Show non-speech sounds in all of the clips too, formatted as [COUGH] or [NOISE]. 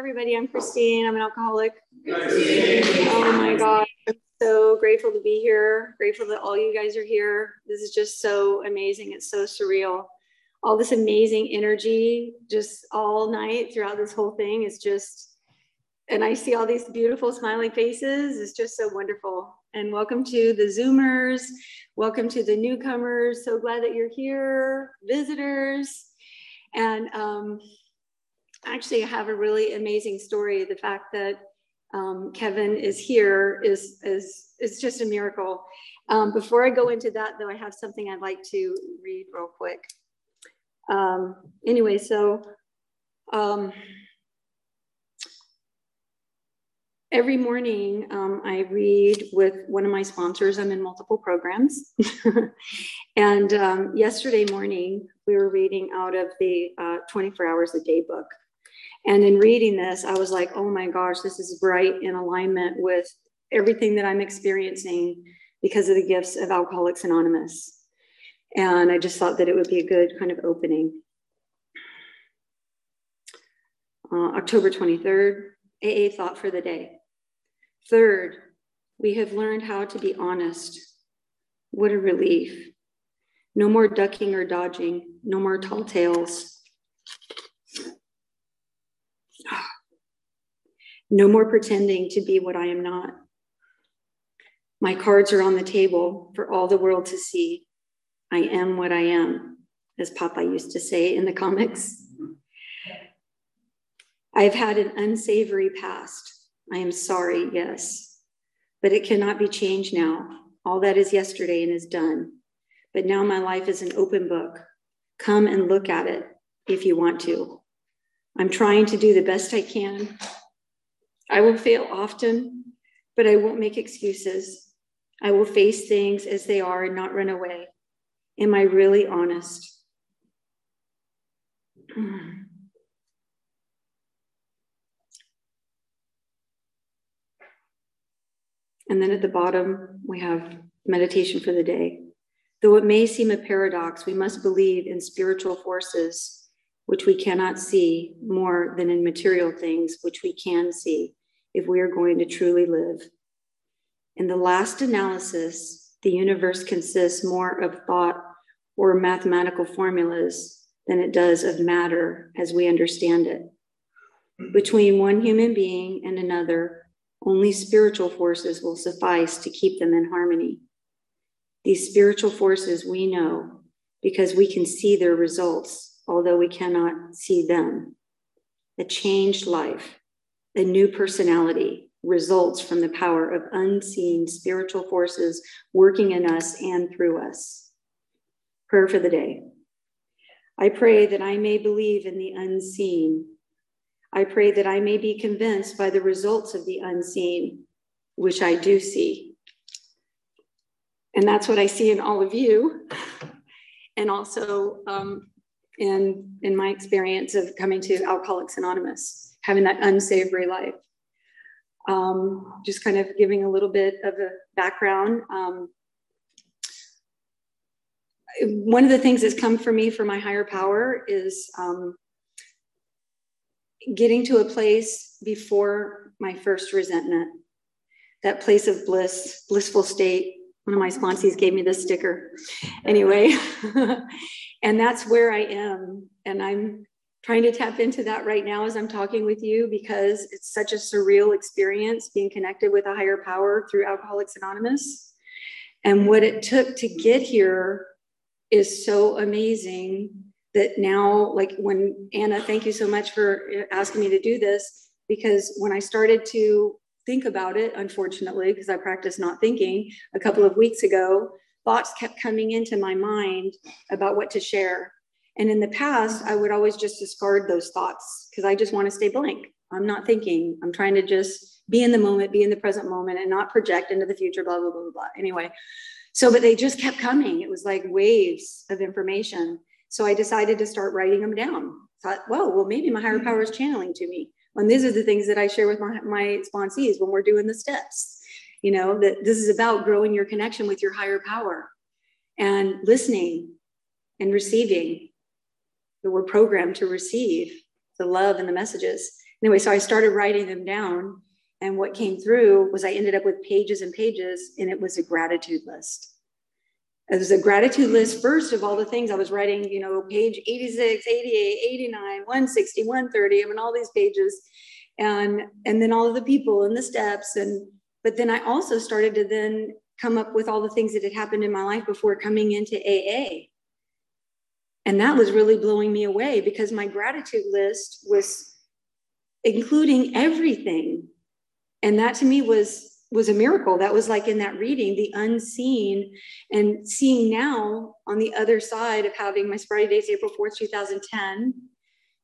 everybody. I'm Christine. I'm an alcoholic. Oh my God. I'm so grateful to be here. Grateful that all you guys are here. This is just so amazing. It's so surreal. All this amazing energy just all night throughout this whole thing is just, and I see all these beautiful smiling faces. It's just so wonderful. And welcome to the Zoomers. Welcome to the newcomers. So glad that you're here, visitors. And um, actually, I have a really amazing story. The fact that um, Kevin is here is, is, is just a miracle. Um, before I go into that, though, I have something I'd like to read real quick. Um, anyway, so um, every morning um, I read with one of my sponsors. I'm in multiple programs. [LAUGHS] and um, yesterday morning, we were reading out of the uh, 24 Hours a Day book. And in reading this, I was like, oh my gosh, this is right in alignment with everything that I'm experiencing because of the gifts of Alcoholics Anonymous. And I just thought that it would be a good kind of opening. Uh, October 23rd, AA thought for the day. Third, we have learned how to be honest. What a relief. No more ducking or dodging, no more tall tales. No more pretending to be what I am not. My cards are on the table for all the world to see. I am what I am, as Popeye used to say in the comics. I've had an unsavory past. I am sorry, yes, but it cannot be changed now. All that is yesterday and is done. But now my life is an open book. Come and look at it if you want to. I'm trying to do the best I can I will fail often, but I won't make excuses. I will face things as they are and not run away. Am I really honest? And then at the bottom, we have meditation for the day. Though it may seem a paradox, we must believe in spiritual forces which we cannot see more than in material things which we can see if we are going to truly live. In the last analysis, the universe consists more of thought or mathematical formulas than it does of matter as we understand it. Between one human being and another, only spiritual forces will suffice to keep them in harmony. These spiritual forces we know because we can see their results, although we cannot see them. A changed life, a new personality results from the power of unseen spiritual forces working in us and through us. Prayer for the day. I pray that I may believe in the unseen. I pray that I may be convinced by the results of the unseen, which I do see. And that's what I see in all of you. [LAUGHS] And also um, in, in my experience of coming to Alcoholics Anonymous having that unsavory life. Um, just kind of giving a little bit of a background. Um, one of the things that's come for me for my higher power is um, getting to a place before my first resentment, that place of bliss, blissful state. One of my sponsees gave me this sticker. Anyway, [LAUGHS] and that's where I am. And I'm trying to tap into that right now as I'm talking with you because it's such a surreal experience being connected with a higher power through Alcoholics Anonymous. And what it took to get here is so amazing that now, like when Anna, thank you so much for asking me to do this, because when I started to think about it, unfortunately, because I practice not thinking a couple of weeks ago, thoughts kept coming into my mind about what to share and in the past, I would always just discard those thoughts because I just want to stay blank. I'm not thinking. I'm trying to just be in the moment, be in the present moment, and not project into the future, blah, blah, blah, blah. Anyway, so, but they just kept coming. It was like waves of information. So I decided to start writing them down. Thought, well, well, maybe my higher power is channeling to me. And these are the things that I share with my, my sponsees when we're doing the steps. You know, that this is about growing your connection with your higher power and listening and receiving that we're programmed to receive the love and the messages. Anyway, so I started writing them down. And what came through was I ended up with pages and pages, and it was a gratitude list. It was a gratitude list first of all the things I was writing, you know, page 86, 88, 89, 160, 130, I mean, all these pages. And and then all of the people and the steps. And but then I also started to then come up with all the things that had happened in my life before coming into AA. And that was really blowing me away because my gratitude list was including everything. And that to me was was a miracle. That was like in that reading, the unseen, and seeing now on the other side of having my sobriety dates, April 4th, 2010.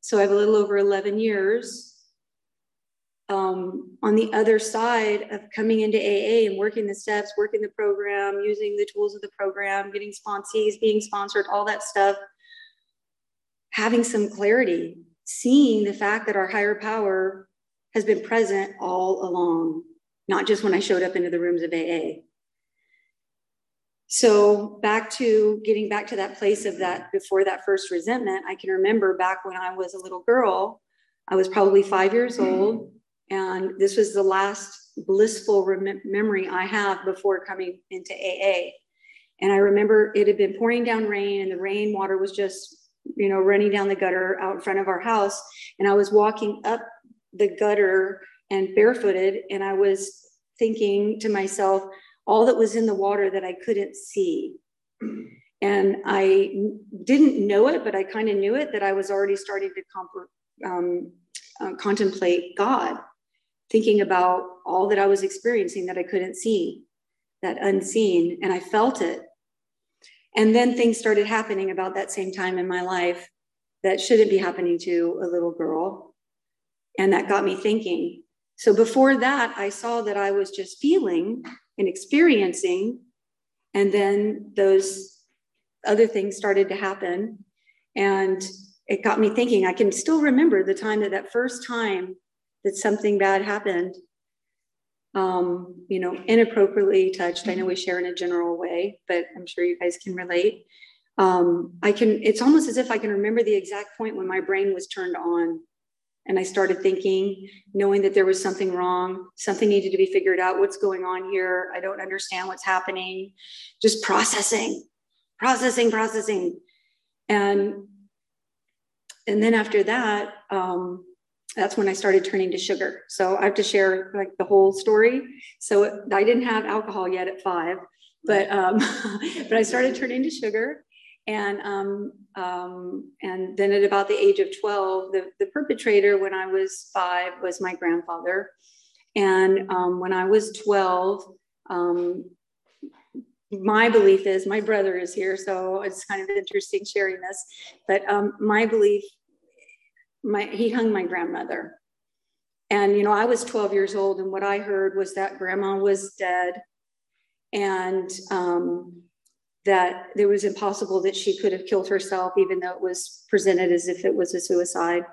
So I have a little over 11 years. Um, on the other side of coming into AA and working the steps, working the program, using the tools of the program, getting sponsees, being sponsored, all that stuff, having some clarity, seeing the fact that our higher power has been present all along, not just when I showed up into the rooms of AA. So back to getting back to that place of that before that first resentment, I can remember back when I was a little girl, I was probably five years old. And this was the last blissful rem- memory I have before coming into AA. And I remember it had been pouring down rain, and the rain water was just, you know, running down the gutter out in front of our house. And I was walking up the gutter and barefooted, and I was thinking to myself, all that was in the water that I couldn't see. And I didn't know it, but I kind of knew it that I was already starting to comp- um, uh, contemplate God thinking about all that I was experiencing that I couldn't see, that unseen, and I felt it. And then things started happening about that same time in my life that shouldn't be happening to a little girl. And that got me thinking. So before that, I saw that I was just feeling and experiencing. And then those other things started to happen. And it got me thinking. I can still remember the time that that first time that something bad happened, um, you know, inappropriately touched. I know we share in a general way, but I'm sure you guys can relate. Um, I can, it's almost as if I can remember the exact point when my brain was turned on and I started thinking, knowing that there was something wrong, something needed to be figured out. What's going on here? I don't understand what's happening. Just processing, processing, processing. And and then after that, um, that's when I started turning to sugar. So I have to share like the whole story. So I didn't have alcohol yet at five, but um, [LAUGHS] but I started turning to sugar, and um, um, and then at about the age of twelve, the the perpetrator when I was five was my grandfather, and um, when I was twelve. Um, my belief is my brother is here, so it's kind of interesting sharing this. But um, my belief my he hung my grandmother. And you know i was 12 years old and what i heard was that grandma was dead. And um, that it was impossible that she could have killed herself even though it was presented as if it was a suicide.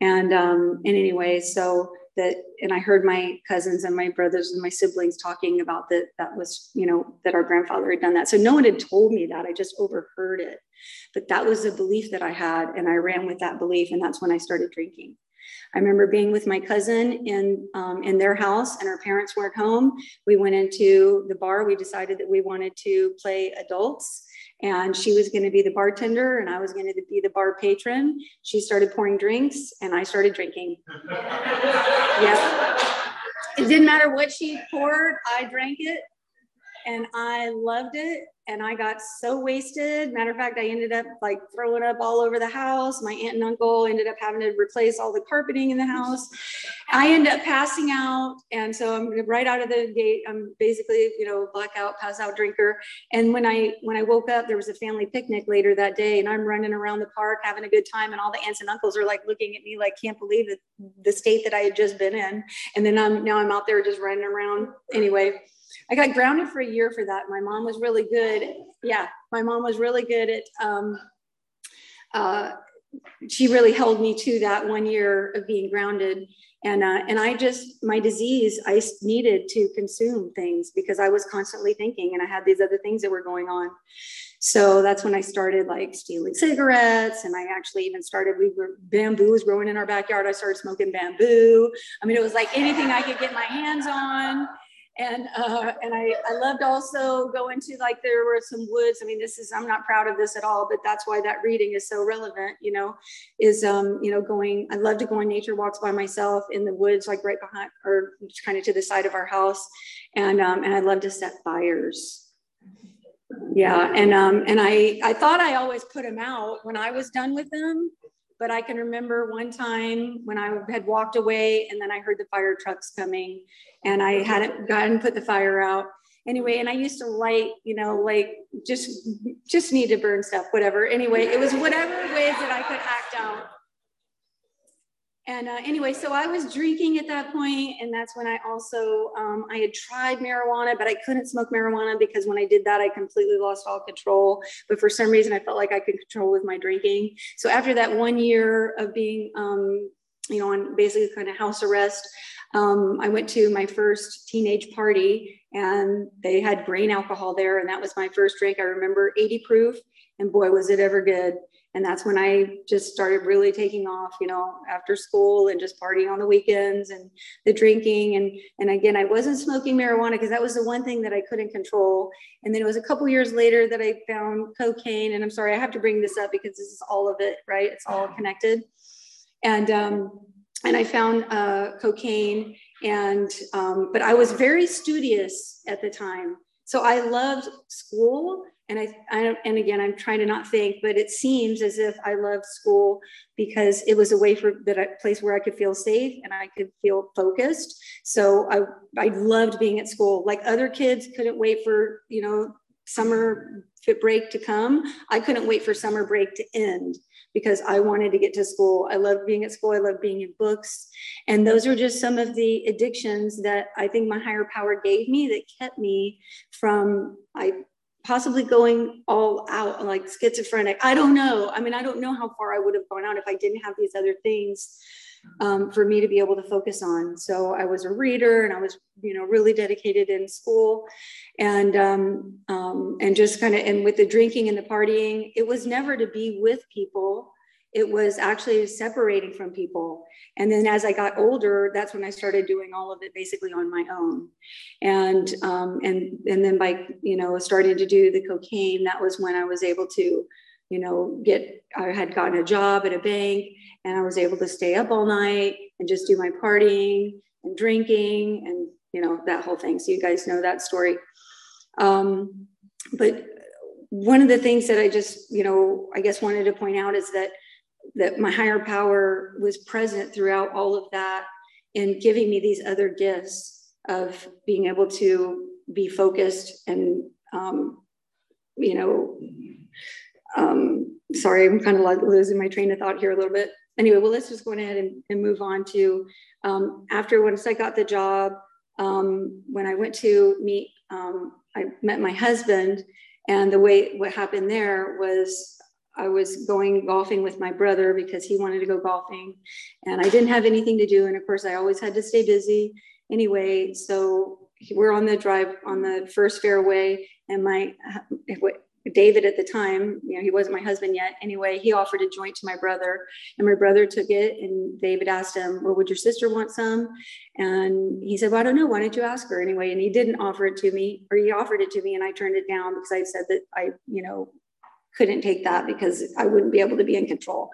And um, and anyway so that and i heard my cousins and my brothers and my siblings talking about that that was you know that our grandfather had done that. So no one had told me that. I just overheard it. But that was a belief that i had and i ran with that belief and that's when i started drinking. I remember being with my cousin in um, in their house, and our parents weren't home. We went into the bar. We decided that we wanted to play adults, and she was going to be the bartender, and I was going to be the bar patron. She started pouring drinks, and I started drinking. [LAUGHS] yeah, it didn't matter what she poured. I drank it, and I loved it and I got so wasted. Matter of fact, I ended up like throwing up all over the house. My aunt and uncle ended up having to replace all the carpeting in the house. I ended up passing out. And so I'm right out of the gate. I'm basically, you know, blackout, pass out drinker. And when I when I woke up, there was a family picnic later that day, and I'm running around the park having a good time. And all the aunts and uncles are like looking at me like, can't believe it, the state that I had just been in. And then I'm now I'm out there just running around. Anyway, I got grounded for a year for that. My mom was really good. Yeah, my mom was really good at um, uh, she really held me to that one year of being grounded and uh, and I just my disease I needed to consume things because I was constantly thinking and I had these other things that were going on. So that's when I started like stealing cigarettes and I actually even started we were bamboo was growing in our backyard. I started smoking bamboo. I mean it was like anything I could get my hands on and uh, and I, I loved also going to like there were some woods. I mean this is i'm not proud of this at all but that's why that reading is so relevant you know is um you know going i love to go on nature walks by myself in the woods like right behind or kind of to the side of our house. And um and i love to set fires. Yeah and um and i i thought i always put them out when i was done with them but I can remember one time when I had walked away and then I heard the fire trucks coming and I hadn't gotten put the fire out anyway. And I used to light, you know, like just just need to burn stuff, whatever. Anyway, it was whatever ways that I could act out and uh, anyway, so I was drinking at that point, and that's when I also um, I had tried marijuana, but I couldn't smoke marijuana because when I did that, I completely lost all control. But for some reason, I felt like I could control with my drinking. So after that one year of being, um, you know, on basically kind of house arrest, um, I went to my first teenage party, and they had grain alcohol there, and that was my first drink. I remember 80 proof, and boy, was it ever good and that's when i just started really taking off you know after school and just partying on the weekends and the drinking. And and again i wasn't smoking marijuana because that was the one thing that i couldn't control. And then it was a couple years later that i found cocaine. And i'm sorry i have to bring this up because this is all of it right? It's all connected. And um and i found uh, cocaine. And um, but i was very studious at the time. So i loved school and I, I and again i'm trying to not think but it seems as if i loved school because it was a way for that place where i could feel safe and i could feel focused so i i loved being at school like other kids couldn't wait for you know summer break to come i couldn't wait for summer break to end because I wanted to get to school. I loved being at school. I loved being in books. And those are just some of the addictions that I think my higher power gave me that kept me from I possibly going all out like schizophrenic. I don't know. I mean i don't know how far i would have gone out if i didn't have these other things um, for me to be able to focus on. So i was a reader and i was you know really dedicated in school. And um, um, and just kind of and with the drinking and the partying it was never to be with people it was actually separating from people. And then as i got older that's when i started doing all of it basically on my own. And um, and and then by you know starting to do the cocaine that was when i was able to you know get i had gotten a job at a bank and i was able to stay up all night and just do my partying and drinking and you know that whole thing. So you guys know that story. Um, but one of the things that i just you know i guess wanted to point out is that that my higher power was present throughout all of that and giving me these other gifts of being able to be focused and um, you know um, sorry i'm kind of losing my train of thought here a little bit. Anyway well let's just go ahead and, and move on to um, after once i got the job um, when i went to meet um, i met my husband and the way what happened there was I was going golfing with my brother because he wanted to go golfing and I didn't have anything to do. And of course, I always had to stay busy anyway. So we're on the drive on the first fairway, and my [LAUGHS] David at the time, you know, he wasn't my husband yet. Anyway, he offered a joint to my brother, and my brother took it. And David asked him, "Well, would your sister want some?" And he said, "Well, I don't know. Why don't you ask her anyway?" And he didn't offer it to me, or he offered it to me, and I turned it down because I said that I, you know, couldn't take that because I wouldn't be able to be in control.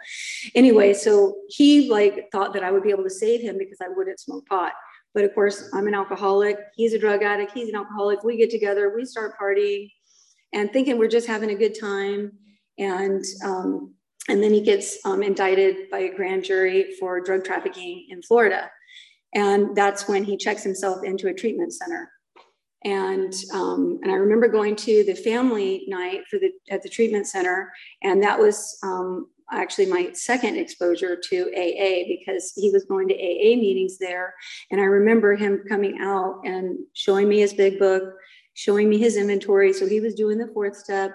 Anyway, so he like thought that I would be able to save him because I wouldn't smoke pot. But of course, I'm an alcoholic. He's a drug addict. He's an alcoholic. We get together, we start partying and thinking we're just having a good time. And um, and then he gets um, indicted by a grand jury for drug trafficking in Florida. And that's when he checks himself into a treatment center and um, and I remember going to the family night for the at the treatment center, and that was um, actually my second exposure to AA because he was going to AA meetings there, and I remember him coming out and showing me his big book, showing me his inventory. So he was doing the fourth step,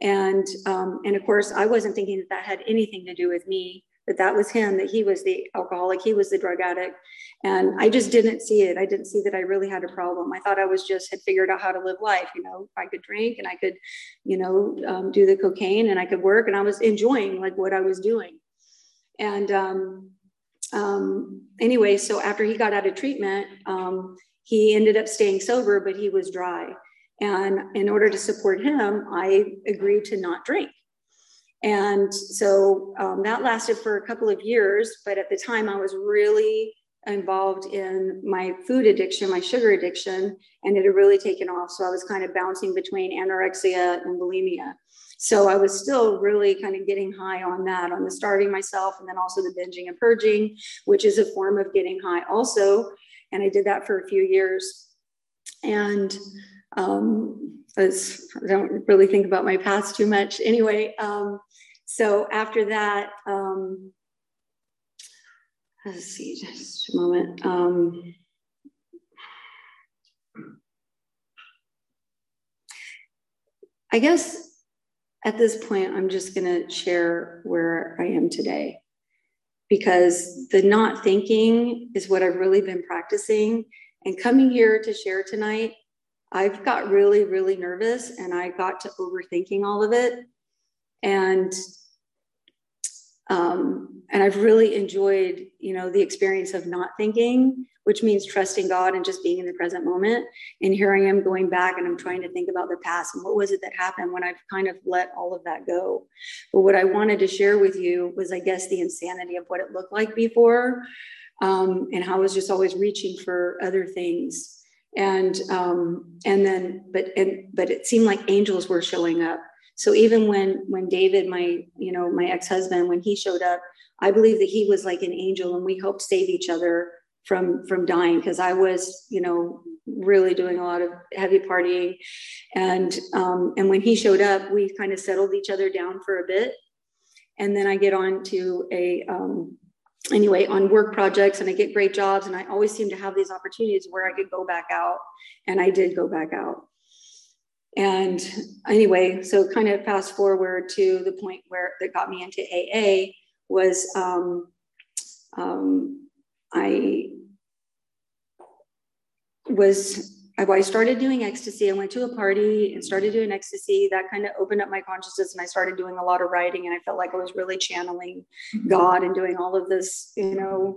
And, um, and of course, I wasn't thinking that that had anything to do with me, that that was him, that he was the alcoholic, he was the drug addict. And I just didn't see it. I didn't see that I really had a problem. I thought I was just had figured out how to live life. You know, I could drink and I could, you know, um, do the cocaine and I could work and I was enjoying like what I was doing. And um, um, anyway, so after he got out of treatment, um, he ended up staying sober, but he was dry. And in order to support him, I agreed to not drink. And so um, that lasted for a couple of years. But at the time, I was really involved in my food addiction, my sugar addiction, and it had really taken off. So I was kind of bouncing between anorexia and bulimia. So I was still really kind of getting high on that, on the starving myself, and then also the binging and purging, which is a form of getting high also. And I did that for a few years. And um, I don't really think about my past too much anyway. Um, so after that, um, let's see, just a moment. Um, I guess at this point, I'm just going to share where I am today because the not thinking is what I've really been practicing. And coming here to share tonight I've got really, really nervous and I got to overthinking all of it. And um, and I've really enjoyed, you know, the experience of not thinking, which means trusting God and just being in the present moment. And here I am going back and I'm trying to think about the past and what was it that happened when I've kind of let all of that go. But what I wanted to share with you was, I guess, the insanity of what it looked like before um, and how I was just always reaching for other things and um, and then but and but it seemed like angels were showing up so even when when david my you know my ex-husband when he showed up i believe that he was like an angel and we helped save each other from from dying because i was you know really doing a lot of heavy partying. And um, and when he showed up we kind of settled each other down for a bit. And then i get on to a um, anyway on work projects and I get great jobs and I always seem to have these opportunities where I could go back out. And I did go back out. And anyway, so kind of fast forward to the point where that got me into AA was um, um, I was I started doing ecstasy. I went to a party and started doing ecstasy. That kind of opened up my consciousness, and I started doing a lot of writing. And I felt like I was really channeling mm-hmm. God and doing all of this, you know,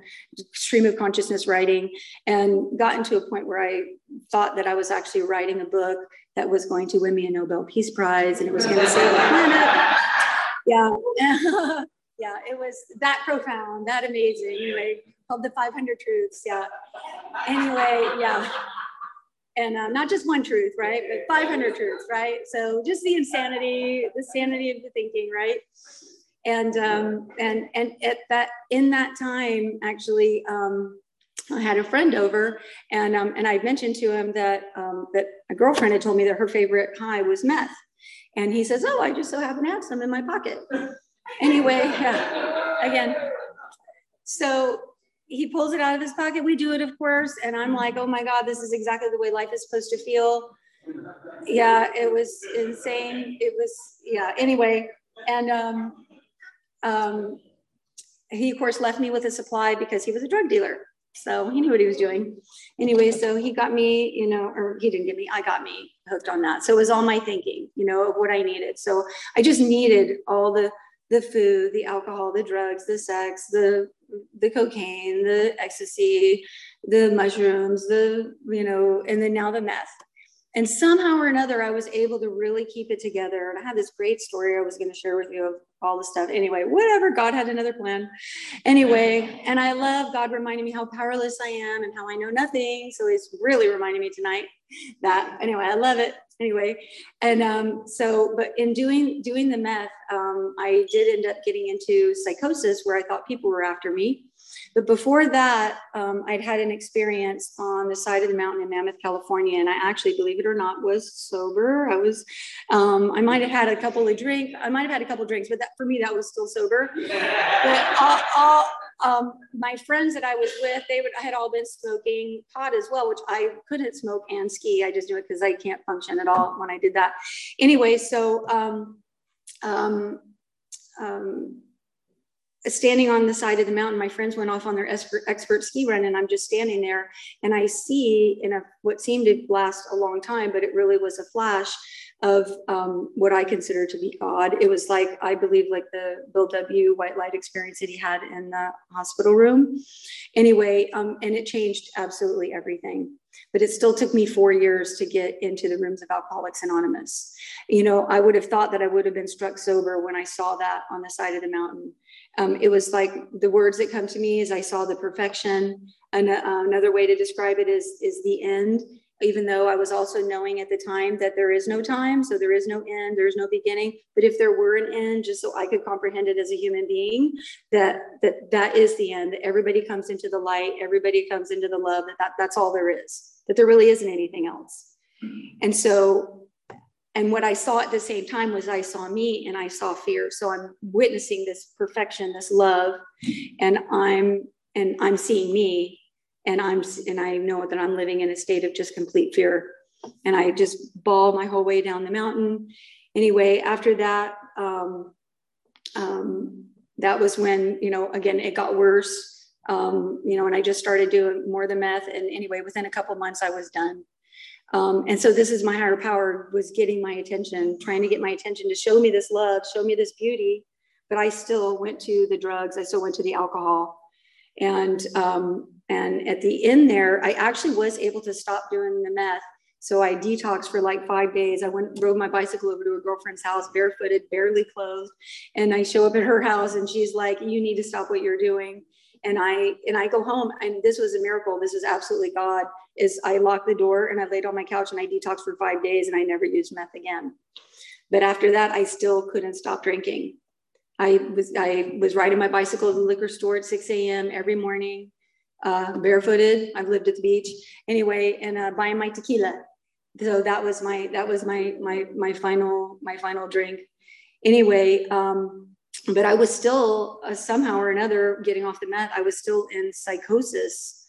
stream of consciousness writing. And got into a point where I thought that I was actually writing a book that was going to win me a Nobel Peace Prize, and it was going to save the planet. Yeah, [LAUGHS] yeah, it was that profound, that amazing. Anyway, called the 500 Truths. Yeah. Anyway, yeah and uh, not just one truth, right? But 500 truths, right? So just the insanity, the sanity of the thinking, right? And um, and and at that in that time, actually, um, I had a friend over, and um, and I mentioned to him that um, that a girlfriend had told me that her favorite high was meth, and he says, "Oh, I just so happen to have some in my pocket." Anyway, yeah, [LAUGHS] again, so he pulls it out of his pocket. We do it, of course. And I'm like, oh my God, this is exactly the way life is supposed to feel. Yeah, it was insane. It was, yeah, anyway. And um, um, he, of course, left me with a supply because he was a drug dealer. So he knew what he was doing. Anyway, so he got me, you know, or he didn't get me, I got me hooked on that. So it was all my thinking, you know, of what I needed. So I just needed all the the food, the alcohol, the drugs, the sex, the the cocaine, the ecstasy, the mushrooms, the you know, and then now the meth. And somehow or another, I was able to really keep it together. And I had this great story I was going to share with you of all the stuff. Anyway, whatever, God had another plan. Anyway, and I love God reminding me how powerless I am and how I know nothing. So he's really reminding me tonight that. Anyway, I love it anyway and um, so but in doing doing the meth um, i did end up getting into psychosis where i thought people were after me but before that um, i'd had an experience on the side of the mountain in mammoth california and i actually believe it or not was sober i was um, i might have had a couple of drinks i might have had a couple of drinks but that for me that was still sober but all, all, um, my friends that I was with, they would, had all been smoking pot as well, which I couldn't smoke and ski. I just do it because I can't function at all when I did that. Anyway, so, um, um, um, standing on the side of the mountain. My friends went off on their expert, expert ski run, and I'm just standing there. And I see in a what seemed to last a long time, but it really was a flash of um, what I consider to be God. It was like, I believe, like the Bill W. white light experience that he had in the hospital room. Anyway, um, and it changed absolutely everything. But it still took me four years to get into the rooms of Alcoholics Anonymous. You know, I would have thought that I would have been struck sober when I saw that on the side of the mountain. Um, it was like the words that come to me as I saw the perfection. And uh, another way to describe it is is the end even though I was also knowing at the time that there is no time, so there is no end, there's no beginning. But if there were an end, just so I could comprehend it as a human being, that that that is the end. That everybody comes into the light, everybody comes into the love. That, that that's all there is. That there really isn't anything else. And so, and what I saw at the same time was I saw me and I saw fear. So I'm witnessing this perfection, this love, and I'm and I'm seeing me and I'm and I know that I'm living in a state of just complete fear. And I just bawl my whole way down the mountain. Anyway, after that, um, um, that was when you know again it got worse. Um, you know, and I just started doing more the meth. And anyway, within a couple months, I was done. Um, and so this is my higher power was getting my attention, trying to get my attention to show me this love, show me this beauty. But I still went to the drugs. I still went to the alcohol. And um, and at the end there, I actually was able to stop doing the meth. So I detoxed for like five days. I went rode my bicycle over to a girlfriend's house, barefooted, barely clothed, and I show up at her house, and she's like, "You need to stop what you're doing." And I and I go home, and this was a miracle. This was absolutely God. Is I locked the door and I laid on my couch and I detoxed for five days, and I never used meth again. But after that, I still couldn't stop drinking. I was I was riding my bicycle to the liquor store at 6 a.m. every morning, uh, barefooted. I've lived at the beach anyway, and uh, buying my tequila. So that was my that was my my my final my final drink. Anyway, um, but I was still uh, somehow or another getting off the meth. I was still in psychosis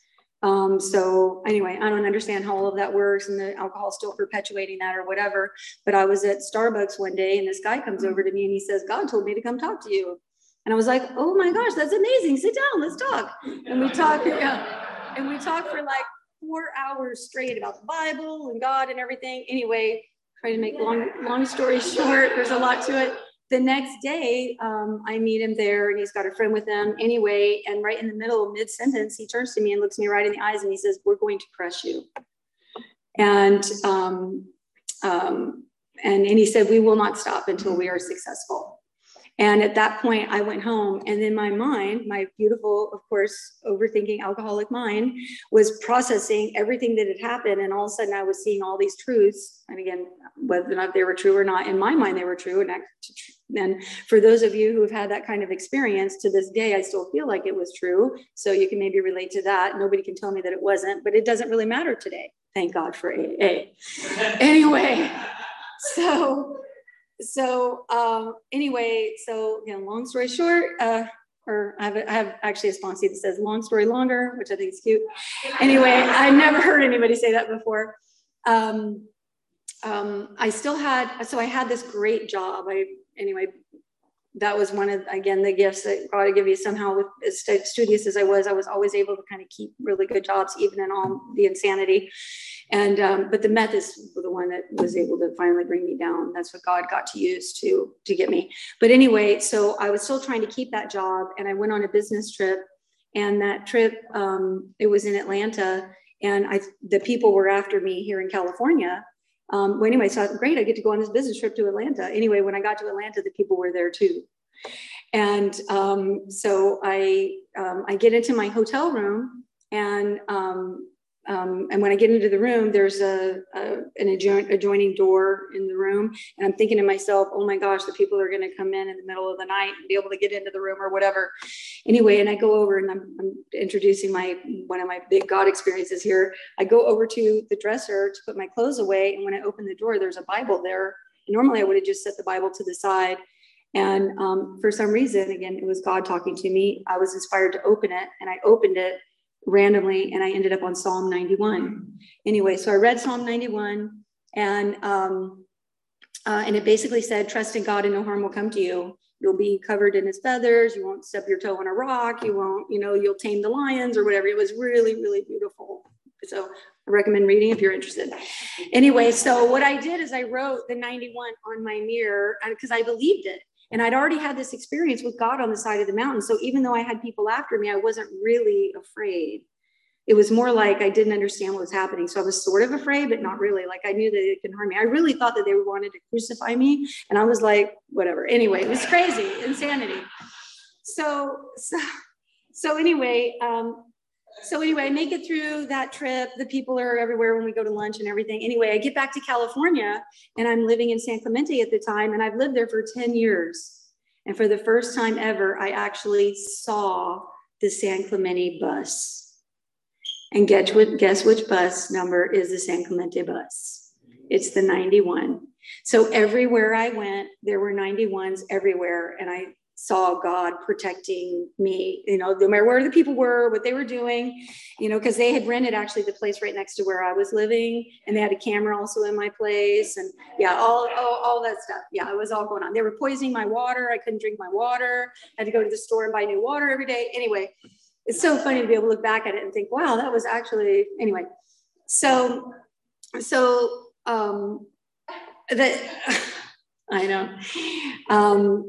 um, so anyway, I don't understand how all of that works and the alcohol still perpetuating that or whatever. But I was at Starbucks one day and this guy comes over to me and he says, God told me to come talk to you. And I was like, oh my gosh, that's amazing. Sit down, let's talk. And we talk, [LAUGHS] yeah, and we talk for like four hours straight about the Bible and God and everything. Anyway, trying to make long, long story [LAUGHS] short, there's a lot to it the next day, um, I meet him there and he's got a friend with him anyway. And right in the middle, mid sentence, he turns to me and looks me right in the eyes and he says, We're going to crush you. And, um, um, and, and he said, We will not stop until we are successful. And at that point, I went home, and then my mind, my beautiful, of course, overthinking alcoholic mind, was processing everything that had happened. And all of a sudden, I was seeing all these truths. And again, whether or not they were true or not, in my mind, they were true. And, for those of you who've had that kind of experience to this day, I still feel like it was true. So you can maybe relate to that. Nobody can tell me that it wasn't, but it doesn't really matter today. Thank God for AA. anyway, [LAUGHS] so so um, anyway, so again, long story short, uh, or I have, I have actually a sponsor that says long story longer, which I think is cute. Anyway, I never heard anybody say that before. Um, um, I still had, so I had this great job. I, anyway, that was one of, again, the gifts that God gave you somehow with as studious as I was, I was always able to kind of keep really good jobs, even in all the insanity. And um, but the meth is the one that was able to finally bring me down. That's what God got to use to to get me. But anyway, so I was still trying to keep that job, and I went on a business trip. And that trip, um, it was in Atlanta, and I the people were after me here in California. Um, well, anyway, so I great, I get to go on this business trip to Atlanta. Anyway, when I got to Atlanta, the people were there too. And um, so I um, I get into my hotel room, and um, um, and when I get into the room, there's a, a an adjoin, adjoining door in the room, and I'm thinking to myself, "Oh my gosh, the people are going to come in in the middle of the night and be able to get into the room or whatever." Anyway, and I go over and I'm, I'm introducing my one of my big God experiences here. I go over to the dresser to put my clothes away, and when I open the door, there's a Bible there. Normally, I would have just set the Bible to the side, and um, for some reason, again, it was God talking to me. I was inspired to open it, and I opened it randomly and I ended up on Psalm 91. Anyway, so I read Psalm 91 and um, Uh, and it basically said, trust in God and no harm will come to you. You'll be covered in his feathers. You won't step your toe on a rock. You won't, you know, you'll tame the lions or whatever. It was really, really beautiful. So I recommend reading if you're interested. Anyway, so what I did is I wrote the 91 on my mirror uh, because I believed it. And I'd already had this experience with God on the side of the mountain. So even though I had people after me, I wasn't really afraid. It was more like I didn't understand what was happening. So I was sort of afraid, but not really. Like I knew that it could harm me. I really thought that they wanted to crucify me. And I was like, whatever. Anyway, it was [LAUGHS] crazy, insanity. So, so, so anyway, um, so anyway, I make it through that trip. The people are everywhere when we go to lunch and everything. Anyway, I get back to California and I'm living in San Clemente at the time, and I've lived there for 10 years. And for the first time ever, I actually saw the San Clemente bus. And guess which, guess which bus number is the San Clemente bus? It's the 91. So everywhere I went, there were 91s everywhere. And I saw God protecting me, you know, no matter where the people were, what they were doing, you know, because they had rented actually the place right next to where I was living, and they had a camera also in my place, and yeah, all all, all that stuff. Yeah, it was all going on. They were poisoning my water. I couldn't drink my water. I had to go to the store and buy new water every day. Anyway, it's so funny to be able to look back at it and think, wow, that was actually anyway. So, so um, that [LAUGHS] I know. Um,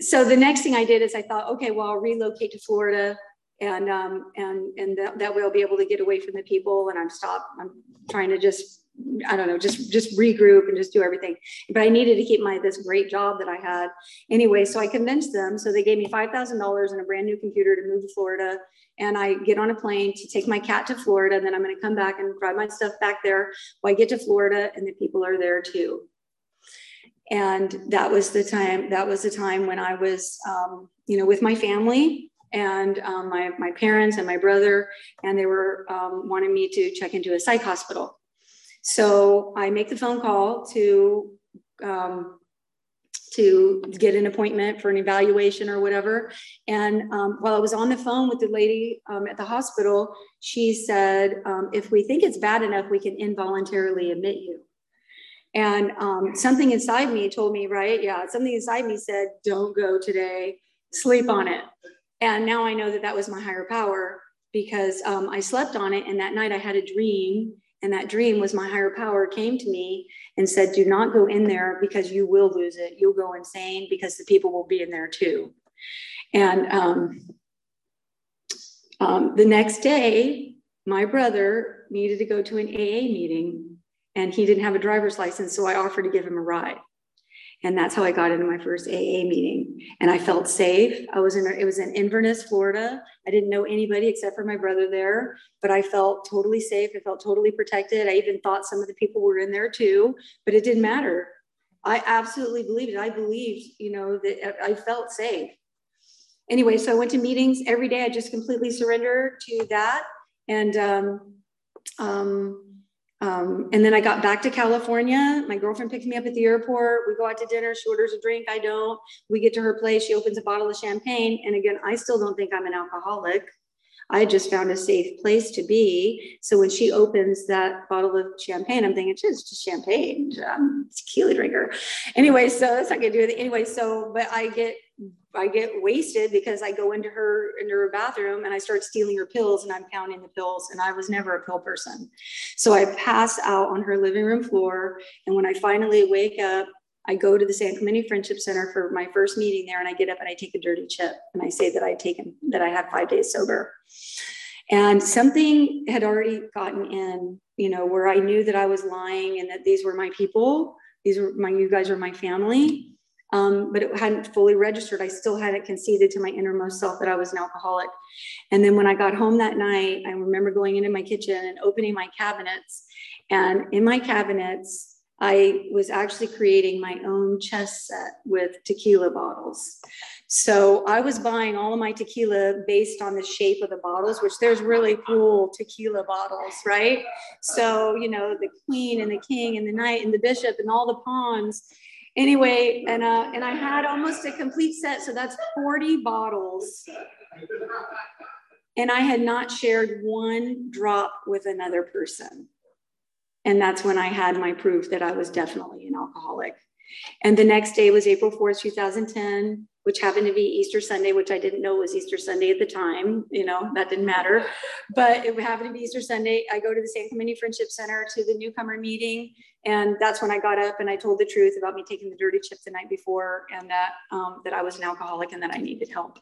so the next thing I did is I thought, okay, well, I'll relocate to Florida and um, and and that, that way I'll be able to get away from the people and I'm stop I'm trying to just I don't know just just regroup and just do everything. But I needed to keep my this great job that I had anyway so I convinced them so they gave me five thousand dollars and a brand new computer to move to Florida. And I get on a plane to take my cat to Florida and then I'm going to come back and drive my stuff back there. Well I get to Florida and the people are there too. And that was the time that was the time when i was um, you know with my family and um, my, my parents and my brother and they were um, wanting me to check into a psych hospital so i make the phone call to um, to get an appointment for an evaluation or whatever and um, while i was on the phone with the lady um, at the hospital she said if we think it's bad enough we can involuntarily admit you and um, something inside me told me, right? Yeah, something inside me said, don't go today, sleep on it. And now I know that that was my higher power because um, I slept on it. And that night I had a dream. And that dream was my higher power came to me and said, do not go in there because you will lose it. You'll go insane because the people will be in there too. And um, um the next day, my brother needed to go to an AA meeting and he didn't have a driver's license. So I offered to give him a ride. And that's how I got into my first AA meeting. And I felt safe. I was in, it was in Inverness, Florida. I didn't know anybody except for my brother there, but I felt totally safe. I felt totally protected. I even thought some of the people were in there too, but it didn't matter. I absolutely believed it. I believed, you know, that I felt safe. Anyway, so I went to meetings every day. I just completely surrendered to that. And um, um, um, and then I got back to California. My girlfriend picks me up at the airport. We go out to dinner. She orders a drink. I don't. We get to her place. She opens a bottle of champagne. And again, I still don't think I'm an alcoholic. I just found a safe place to be. So when she opens that bottle of champagne, I'm thinking, it's just champagne. I'm a tequila drinker. Anyway, so that's not gonna do it. Anyway, so but I get I get wasted because I go into her into her bathroom and I start stealing her pills and I'm counting the pills and I was never a pill person. So I pass out on her living room floor and when I finally wake up, I go to the San Clemente Friendship Center for my first meeting there and I get up and I take a dirty chip and I say that I taken that I had 5 days sober. And something had already gotten in, you know, where I knew that I was lying and that these were my people. These were my you guys are my family um, but it hadn't fully registered. I still hadn't conceded to my innermost self that I was an alcoholic. And then when I got home that night, I remember going into my kitchen and opening my cabinets. And in my cabinets, I was actually creating my own chess set with tequila bottles. So I was buying all of my tequila based on the shape of the bottles, which there's really cool tequila bottles, right? So, you know, the queen and the king and the knight and the bishop and all the pawns anyway, and uh, and I had almost a complete set. So that's 40 bottles. And I had not shared one drop with another person. And that's when I had my proof that I was definitely an alcoholic. And the next day was April 4th, 2010, which happened to be Easter Sunday, which I didn't know was Easter Sunday at the time. You know, that didn't matter. But it happened to be Easter Sunday. I go to the San Clemente Friendship Center to the newcomer meeting. And that's when I got up and I told the truth about me taking the dirty chip the night before and that um, that I was an alcoholic and that I needed help.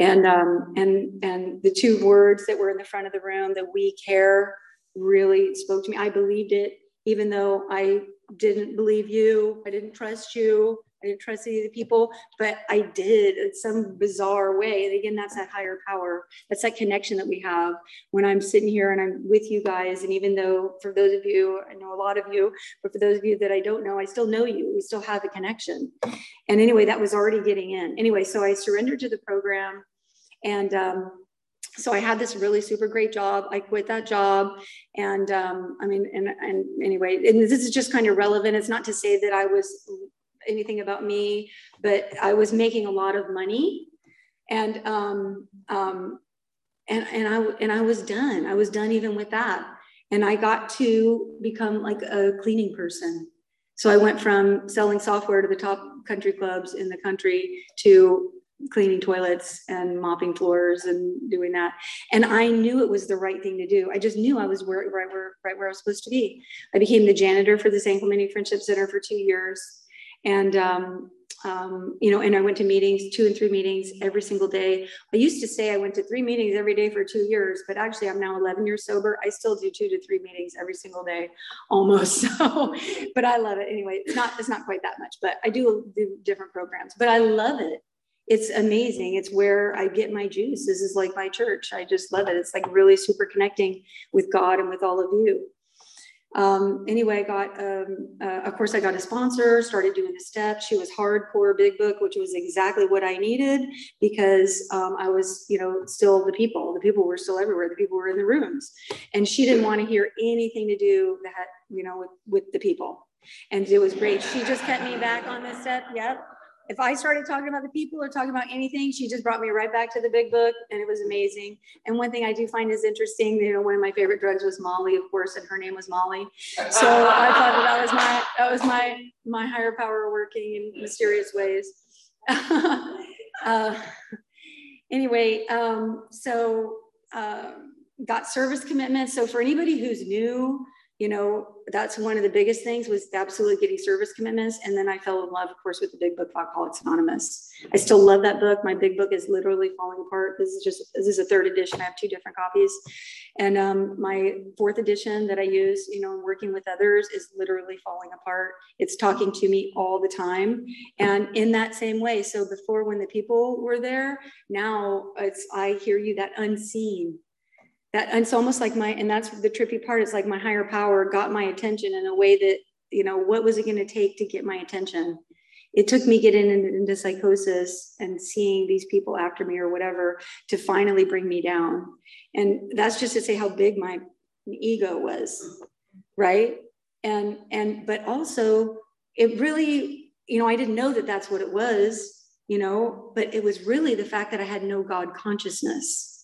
And um, and and the two words that were in the front of the room, the we care, really spoke to me. I believed it, even though I didn't believe you, I didn't trust you, I didn't trust any of the people, but I did in some bizarre way. And again, that's that higher power. That's that connection that we have when I'm sitting here and I'm with you guys. And even though for those of you, I know a lot of you, but for those of you that I don't know, I still know you. We still have a connection. And anyway, that was already getting in. Anyway, so I surrendered to the program and um, so I had this really super great job. I quit that job, and um, I mean, and and anyway, and this is just kind of relevant. It's not to say that I was anything about me, but I was making a lot of money, and um, um, and and I and I was done. I was done even with that, and I got to become like a cleaning person. So I went from selling software to the top country clubs in the country to cleaning toilets and mopping floors and doing that. And I knew it was the right thing to do. I just knew I was where, right where, right where I was supposed to be. I became the janitor for the San Clemente Friendship Center for two years. And, um, um, you know, and I went to meetings, two and three meetings every single day. I used to say I went to three meetings every day for two years, but actually I'm now 11 years sober. I still do two to three meetings every single day, almost. [LAUGHS] So, but I love it anyway. It's not, it's not quite that much, but I do do different programs, but I love it it's amazing. It's where I get my juice. This is like my church. I just love it. It's like really super connecting with God and with all of you. Um, anyway, I got, um, uh, of course, I got a sponsor, started doing the steps. She was hardcore big book, which was exactly what I needed because um, I was, you know, still the people. The people were still everywhere. The people were in the rooms. And she didn't want to hear anything to do that, you know, with, with the people. And it was great. She just kept me back on this step. Yep if I started talking about the people or talking about anything, she just brought me right back to the big book and it was amazing. And one thing I do find is interesting, you know, one of my favorite drugs was Molly, of course, and her name was Molly. So I thought that, was my that was my my higher power working in mysterious ways. [LAUGHS] uh, anyway, um, so uh, got service commitments. So for anybody who's new, you know, that's one of the biggest things was absolutely getting service commitments. And then I fell in love, of course, with the big book, Alcoholics Anonymous. I still love that book. My big book is literally falling apart. This is just, this is a third edition. I have two different copies. And um, my fourth edition that I use, you know, working with others is literally falling apart. It's talking to me all the time. And in that same way, so before when the people were there, now it's, I hear you that unseen that it's almost like my and that's the trippy part it's like my higher power got my attention in a way that you know what was it going to take to get my attention? It took me getting into, into psychosis and seeing these people after me or whatever to finally bring me down. And that's just to say how big my ego was right? And and but also it really you know i didn't know that that's what it was you know but it was really the fact that i had no god consciousness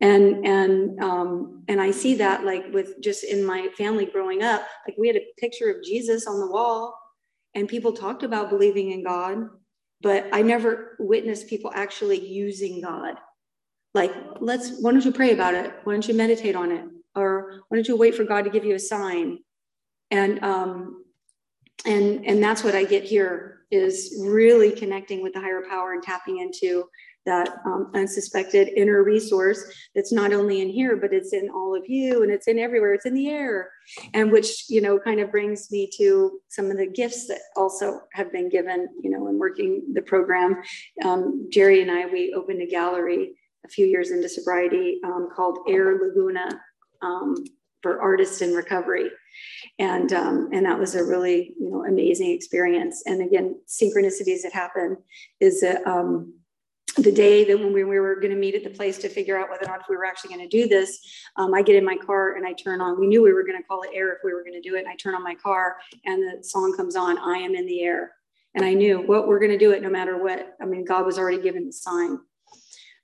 and and um, and I see that like with just in my family growing up, like we had a picture of Jesus on the wall, and people talked about believing in God, but I never witnessed people actually using God. Like, let's why don't you pray about it? Why don't you meditate on it? Or why don't you wait for God to give you a sign? And um, and and that's what I get here is really connecting with the higher power and tapping into that um, unsuspected inner resource that's not only in here, but it's in all of you and it's in everywhere. It's in the air. And which, you know, kind of brings me to some of the gifts that also have been given, you know, in working the program. Um, Jerry and I, we opened a gallery a few years into sobriety um, called Air Laguna um, for artists in recovery. And, um, and that was a really, you know, amazing experience. And again, synchronicities that happen is that um, the day that when we, we were going to meet at the place to figure out whether or not we were actually going to do this, um, I get in my car and I turn on. We knew we were going to call it air if we were going to do it. And I turn on my car and the song comes on. I am in the air, and I knew what we're going to do it no matter what. I mean, God was already given the sign.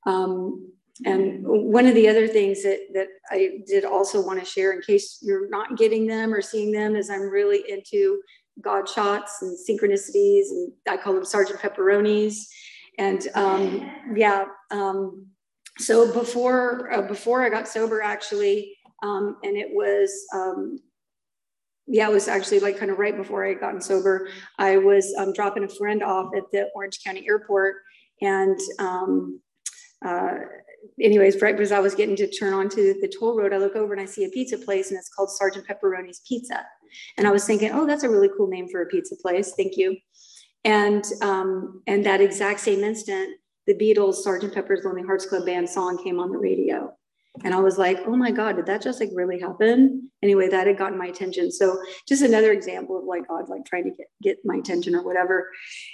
Um, and one of the other things that, that I did also want to share in case you're not getting them or seeing them is I'm really into God shots and synchronicities, and I call them Sergeant Pepperonis. And um, yeah, um, so before uh, before I got sober, actually, um, and it was um, yeah, it was actually like kind of right before I had gotten sober. I was um, dropping a friend off at the Orange County Airport, and um, uh, anyways, right as I was getting to turn onto the toll road, I look over and I see a pizza place, and it's called Sergeant Pepperoni's Pizza. And I was thinking, oh, that's a really cool name for a pizza place. Thank you. And um, and that exact same instant, the Beatles' Sergeant Pepper's Lonely Hearts Club Band song came on the radio. And I was like, oh my God, did that just like really happen? Anyway, that had gotten my attention. So just another example of like God like trying to get, get my attention or whatever.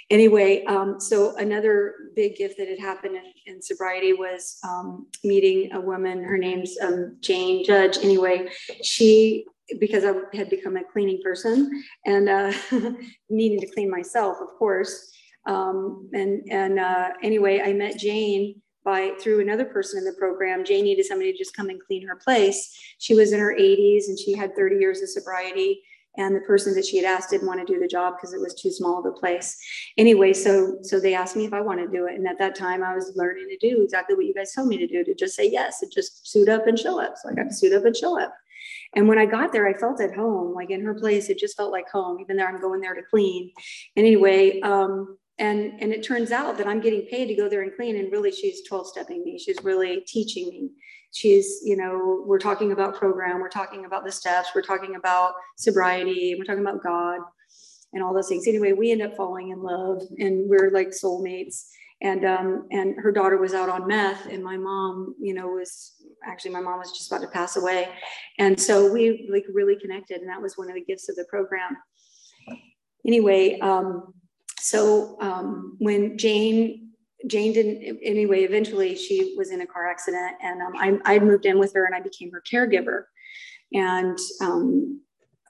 Anyway, um, so another big gift that had happened in, in sobriety was um, meeting a woman. Her name's um, Jane Judge. Anyway, she because I had become a cleaning person and uh, [LAUGHS] needing to clean myself, of course. Um, and and uh, anyway, I met Jane by through another person in the program. Jane needed somebody to just come and clean her place. She was in her 80s and she had 30 years of sobriety. And the person that she had asked didn't want to do the job because it was too small of a place. Anyway, so so they asked me if I want to do it. And at that time I was learning to do exactly what you guys told me to do, to just say yes and just suit up and show up. So I got to suit up and show up. And when I got there, I felt at home, like in her place, it just felt like home, even though I'm going there to clean. Anyway, um, and and it turns out that I'm getting paid to go there and clean, and really she's 12 stepping me. She's really teaching me. She's, you know, we're talking about program, we're talking about the steps, we're talking about sobriety, we're talking about God and all those things. Anyway, we end up falling in love and we're like soulmates and um, and her daughter was out on meth and my mom you know was actually my mom was just about to pass away. And so we like really connected and that was one of the gifts of the program. Anyway um, so um, when jane jane didn't anyway eventually she was in a car accident and um, I, I moved in with her and i became her caregiver. And um,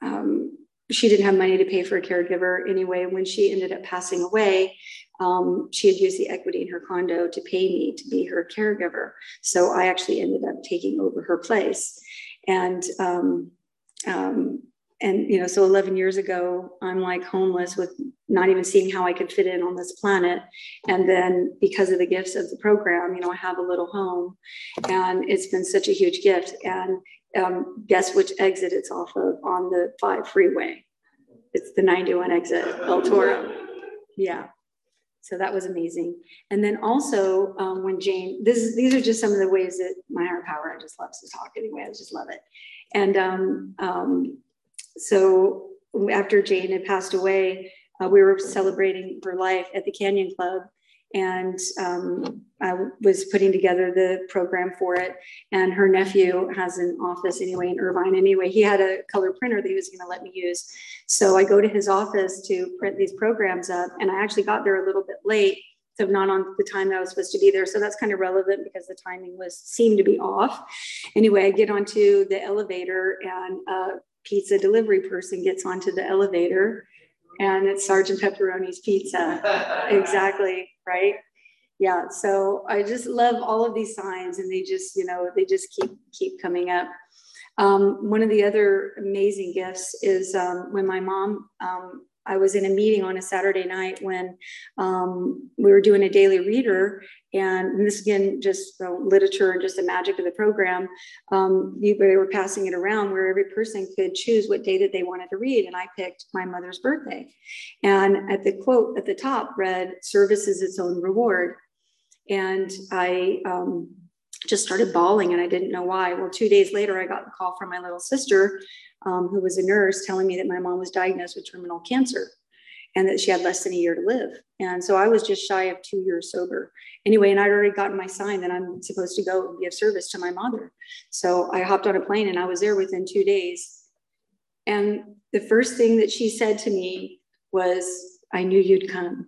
um, she didn't have money to pay for a caregiver anyway when she ended up passing away um, she had used the equity in her condo to pay me to be her caregiver. So I actually ended up taking over her place. And, um, um, and you know, so 11 years ago, I'm like homeless with not even seeing how I could fit in on this planet. And then because of the gifts of the program, you know, I have a little home, and it's been such a huge gift. And um, guess which exit it's off of on the five freeway? It's the 91 exit, El Toro. Yeah. So that was amazing. And then also um, when Jane, this, these are just some of the ways that my higher power I just loves to talk anyway. I just love it. And um, um, so after Jane had passed away, uh, we were celebrating her life at the Canyon Club and um, I was putting together the program for it. And her nephew has an office anyway in Irvine. Anyway, he had a color printer that he was going to let me use. So I go to his office to print these programs up, and I actually got there a little bit late. So not on the time that I was supposed to be there. So that's kind of relevant because the timing was seemed to be off. Anyway, I get onto the elevator and a pizza delivery person gets onto the elevator and it's Sergeant Pepperoni's pizza. [LAUGHS] exactly right? Yeah. So I just love all of these signs, and they just, you know, they just keep keep coming up. Um, one of the other amazing gifts is um, when my mom. Um, I was in a meeting on a Saturday night when um, we were doing a daily reader, and this again, just the literature and just the magic of the program. Um, they were passing it around where every person could choose what day that they wanted to read, and I picked my mother's birthday. And at the quote at the top read, "Service is its own reward," and I. Um, just started bawling and I didn't know why. Well, two days later, I got a call from my little sister, um, who was a nurse, telling me that my mom was diagnosed with terminal cancer and that she had less than a year to live. And so I was just shy of two years sober. Anyway, and I'd already gotten my sign that I'm supposed to go and be of service to my mother. So I hopped on a plane and I was there within two days. And the first thing that she said to me was, I knew you'd come,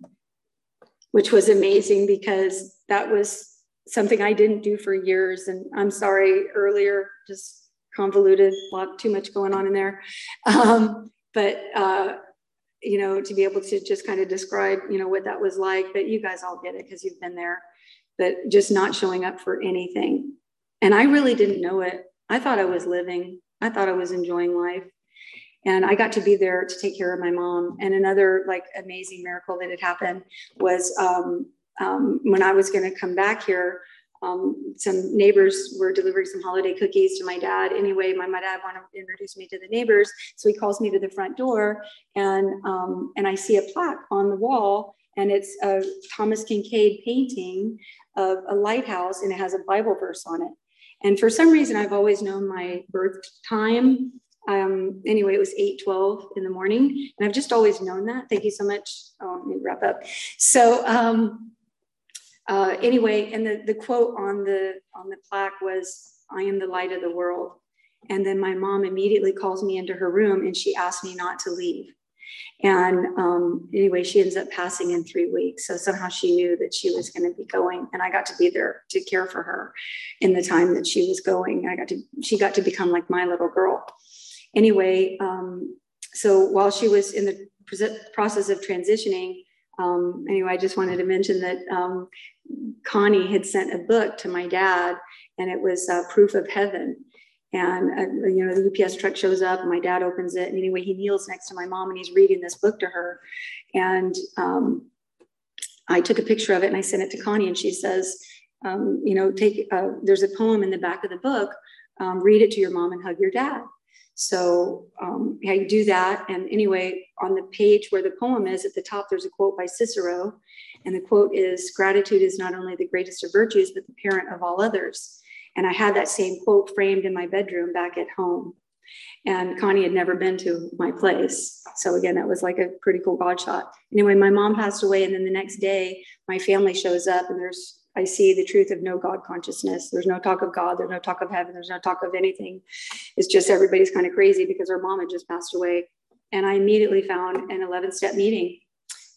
which was amazing because that was something I didn't do for years. And I'm sorry earlier, just convoluted, a lot too much going on in there. Um, but uh, you know, to be able to just kind of describe, you know, what that was like. But you guys all get it because you've been there. but just not showing up for anything. And I really didn't know it. I thought I was living, I thought I was enjoying life. And I got to be there to take care of my mom. And another like amazing miracle that had happened was um, um, when I was going to come back here, um, some neighbors were delivering some holiday cookies to my dad. Anyway, my, my dad wanted to introduce me to the neighbors, so he calls me to the front door, and um, and I see a plaque on the wall, and it's a Thomas Kinkade painting of a lighthouse, and it has a Bible verse on it. And for some reason, I've always known my birth time. Um, anyway, it was 8 12 in the morning, and I've just always known that. Thank you so much. Oh, let me wrap up. So, um, uh, anyway, and the, the quote on the on the plaque was, "I am the light of the world." And then my mom immediately calls me into her room and she asked me not to leave. And um, anyway, she ends up passing in three weeks. So somehow she knew that she was going to be going, and I got to be there to care for her in the time that she was going. I got to, she got to become like my little girl. Anyway, um, so while she was in the process of transitioning, um, anyway, I just wanted to mention that um, Connie had sent a book to my dad, and it was uh, Proof of Heaven. And uh, you know, the UPS truck shows up, and my dad opens it. And anyway, he kneels next to my mom, and he's reading this book to her. And um, I took a picture of it, and I sent it to Connie, and she says, um, you know, take. Uh, there's a poem in the back of the book. Um, read it to your mom and hug your dad. So um, yeah, you do that. And anyway, on the page where the poem is at the top, there's a quote by Cicero. And the quote is Gratitude is not only the greatest of virtues, but the parent of all others. And I had that same quote framed in my bedroom back at home. And Connie had never been to my place. So again, that was like a pretty cool God shot. Anyway, my mom passed away. And then the next day, my family shows up and there's I see the truth of no God consciousness. There's no talk of God. There's no talk of heaven. There's no talk of anything. It's just everybody's kind of crazy because her mom had just passed away. And I immediately found an 11 step meeting.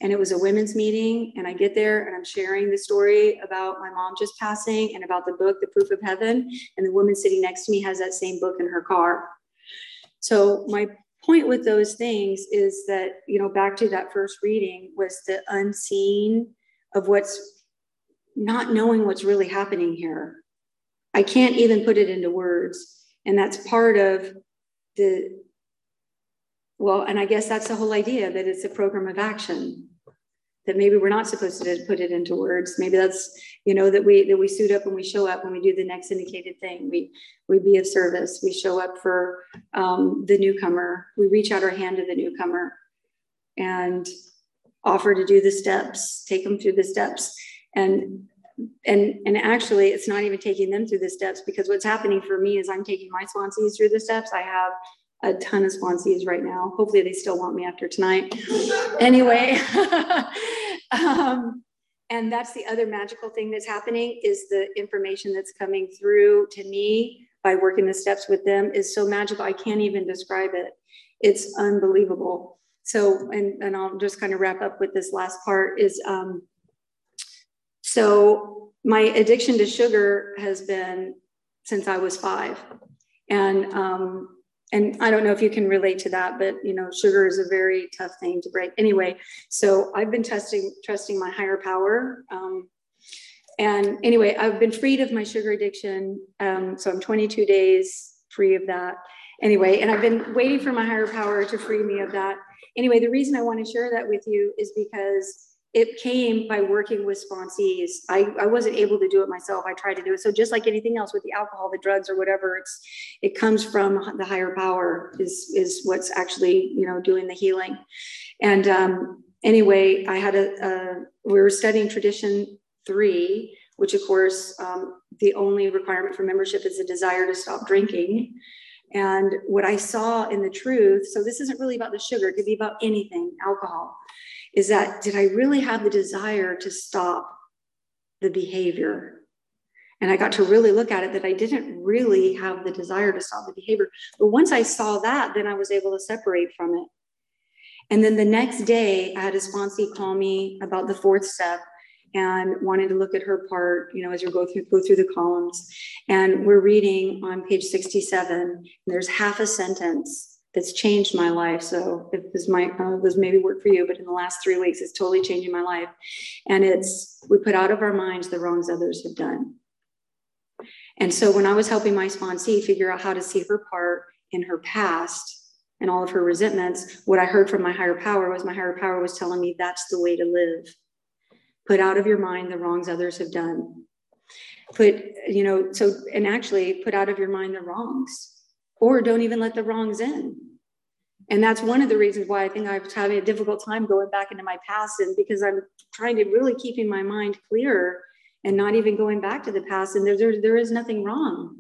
And it was a women's meeting. And I get there and I'm sharing the story about my mom just passing and about the book, The Proof of Heaven. And the woman sitting next to me has that same book in her car. So, my point with those things is that, you know, back to that first reading was the unseen of what's not knowing what's really happening here. I can't even put it into words. And that's part of the, well, and I guess that's the whole idea that it's a program of action. That maybe we're not supposed to put it into words. Maybe that's, you know, that we that we suit up and we show up when we do the next indicated thing. We we be of service. We show up for um, the newcomer. We reach out our hand to the newcomer and offer to do the steps, take them through the steps and and and actually it's not even taking them through the steps because what's happening for me is i'm taking my sponsees through the steps. I have a ton of sponsees right now. Hopefully they still want me after tonight. Anyway [LAUGHS] um, and that's the other magical thing that's happening is the information that's coming through to me by working the steps with them is so magical. I can't even describe it. It's unbelievable. So and and i'll just kind of wrap up with this last part is um, so my addiction to sugar has been since I was five. And um, and I don't know if you can relate to that, but you know, sugar is a very tough thing to break. Anyway, so I've been testing, trusting my higher power. Um, and anyway, I've been freed of my sugar addiction. Um, so I'm 22 days free of that. Anyway, and I've been waiting for my higher power to free me of that. Anyway, the reason I want to share that with you is because it came by working with sponsees. I, I wasn't able to do it myself. I tried to do it. So just like anything else with the alcohol, the drugs or whatever, it's it comes from the higher power is is what's actually, you know, doing the healing. And um, anyway, I had a, a we were studying tradition three, which of course um, the only requirement for membership is a desire to stop drinking. And what I saw in the truth, so this isn't really about the sugar, it could be about anything, alcohol is that did I really have the desire to stop the behavior? And I got to really look at it that I didn't really have the desire to stop the behavior. But once I saw that, then I was able to separate from it. And then the next day, I had a sponsee call me about the fourth step and wanted to look at her part, you know, as you go through go through the columns. And we're reading on page 67, and there's half a sentence that's changed my life. So this might uh, this maybe work for you, but in the last three weeks, it's totally changing my life. And it's we put out of our minds the wrongs others have done. And so when I was helping my sponsee figure out how to see her part in her past and all of her resentments, what I heard from my higher power was my higher power was telling me that's the way to live. Put out of your mind the wrongs others have done. Put, you know, so, and actually put out of your mind the wrongs or don't even let the wrongs in. And that's one of the reasons why I think I was having a difficult time going back into my past and because I'm trying to really keeping my mind clear and not even going back to the past. And there, there, there is nothing wrong.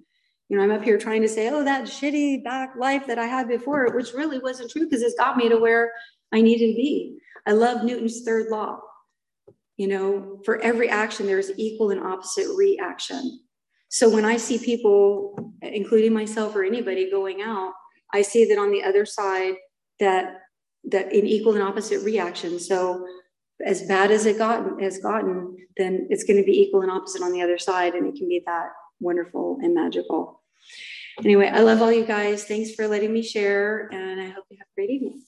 You know, I'm up here trying to say, oh, that shitty back life that I had before, which really wasn't true because it's got me to where I needed to be. I love Newton's third law. You know, for every action, there's equal and opposite reaction. So when I see people, including myself or anybody going out, I see that on the other side that that in equal and opposite reaction. So as bad as it gotten has gotten, then it's going to be equal and opposite on the other side, and it can be that wonderful and magical. Anyway, I love all you guys. Thanks for letting me share, and I hope you have a great evening.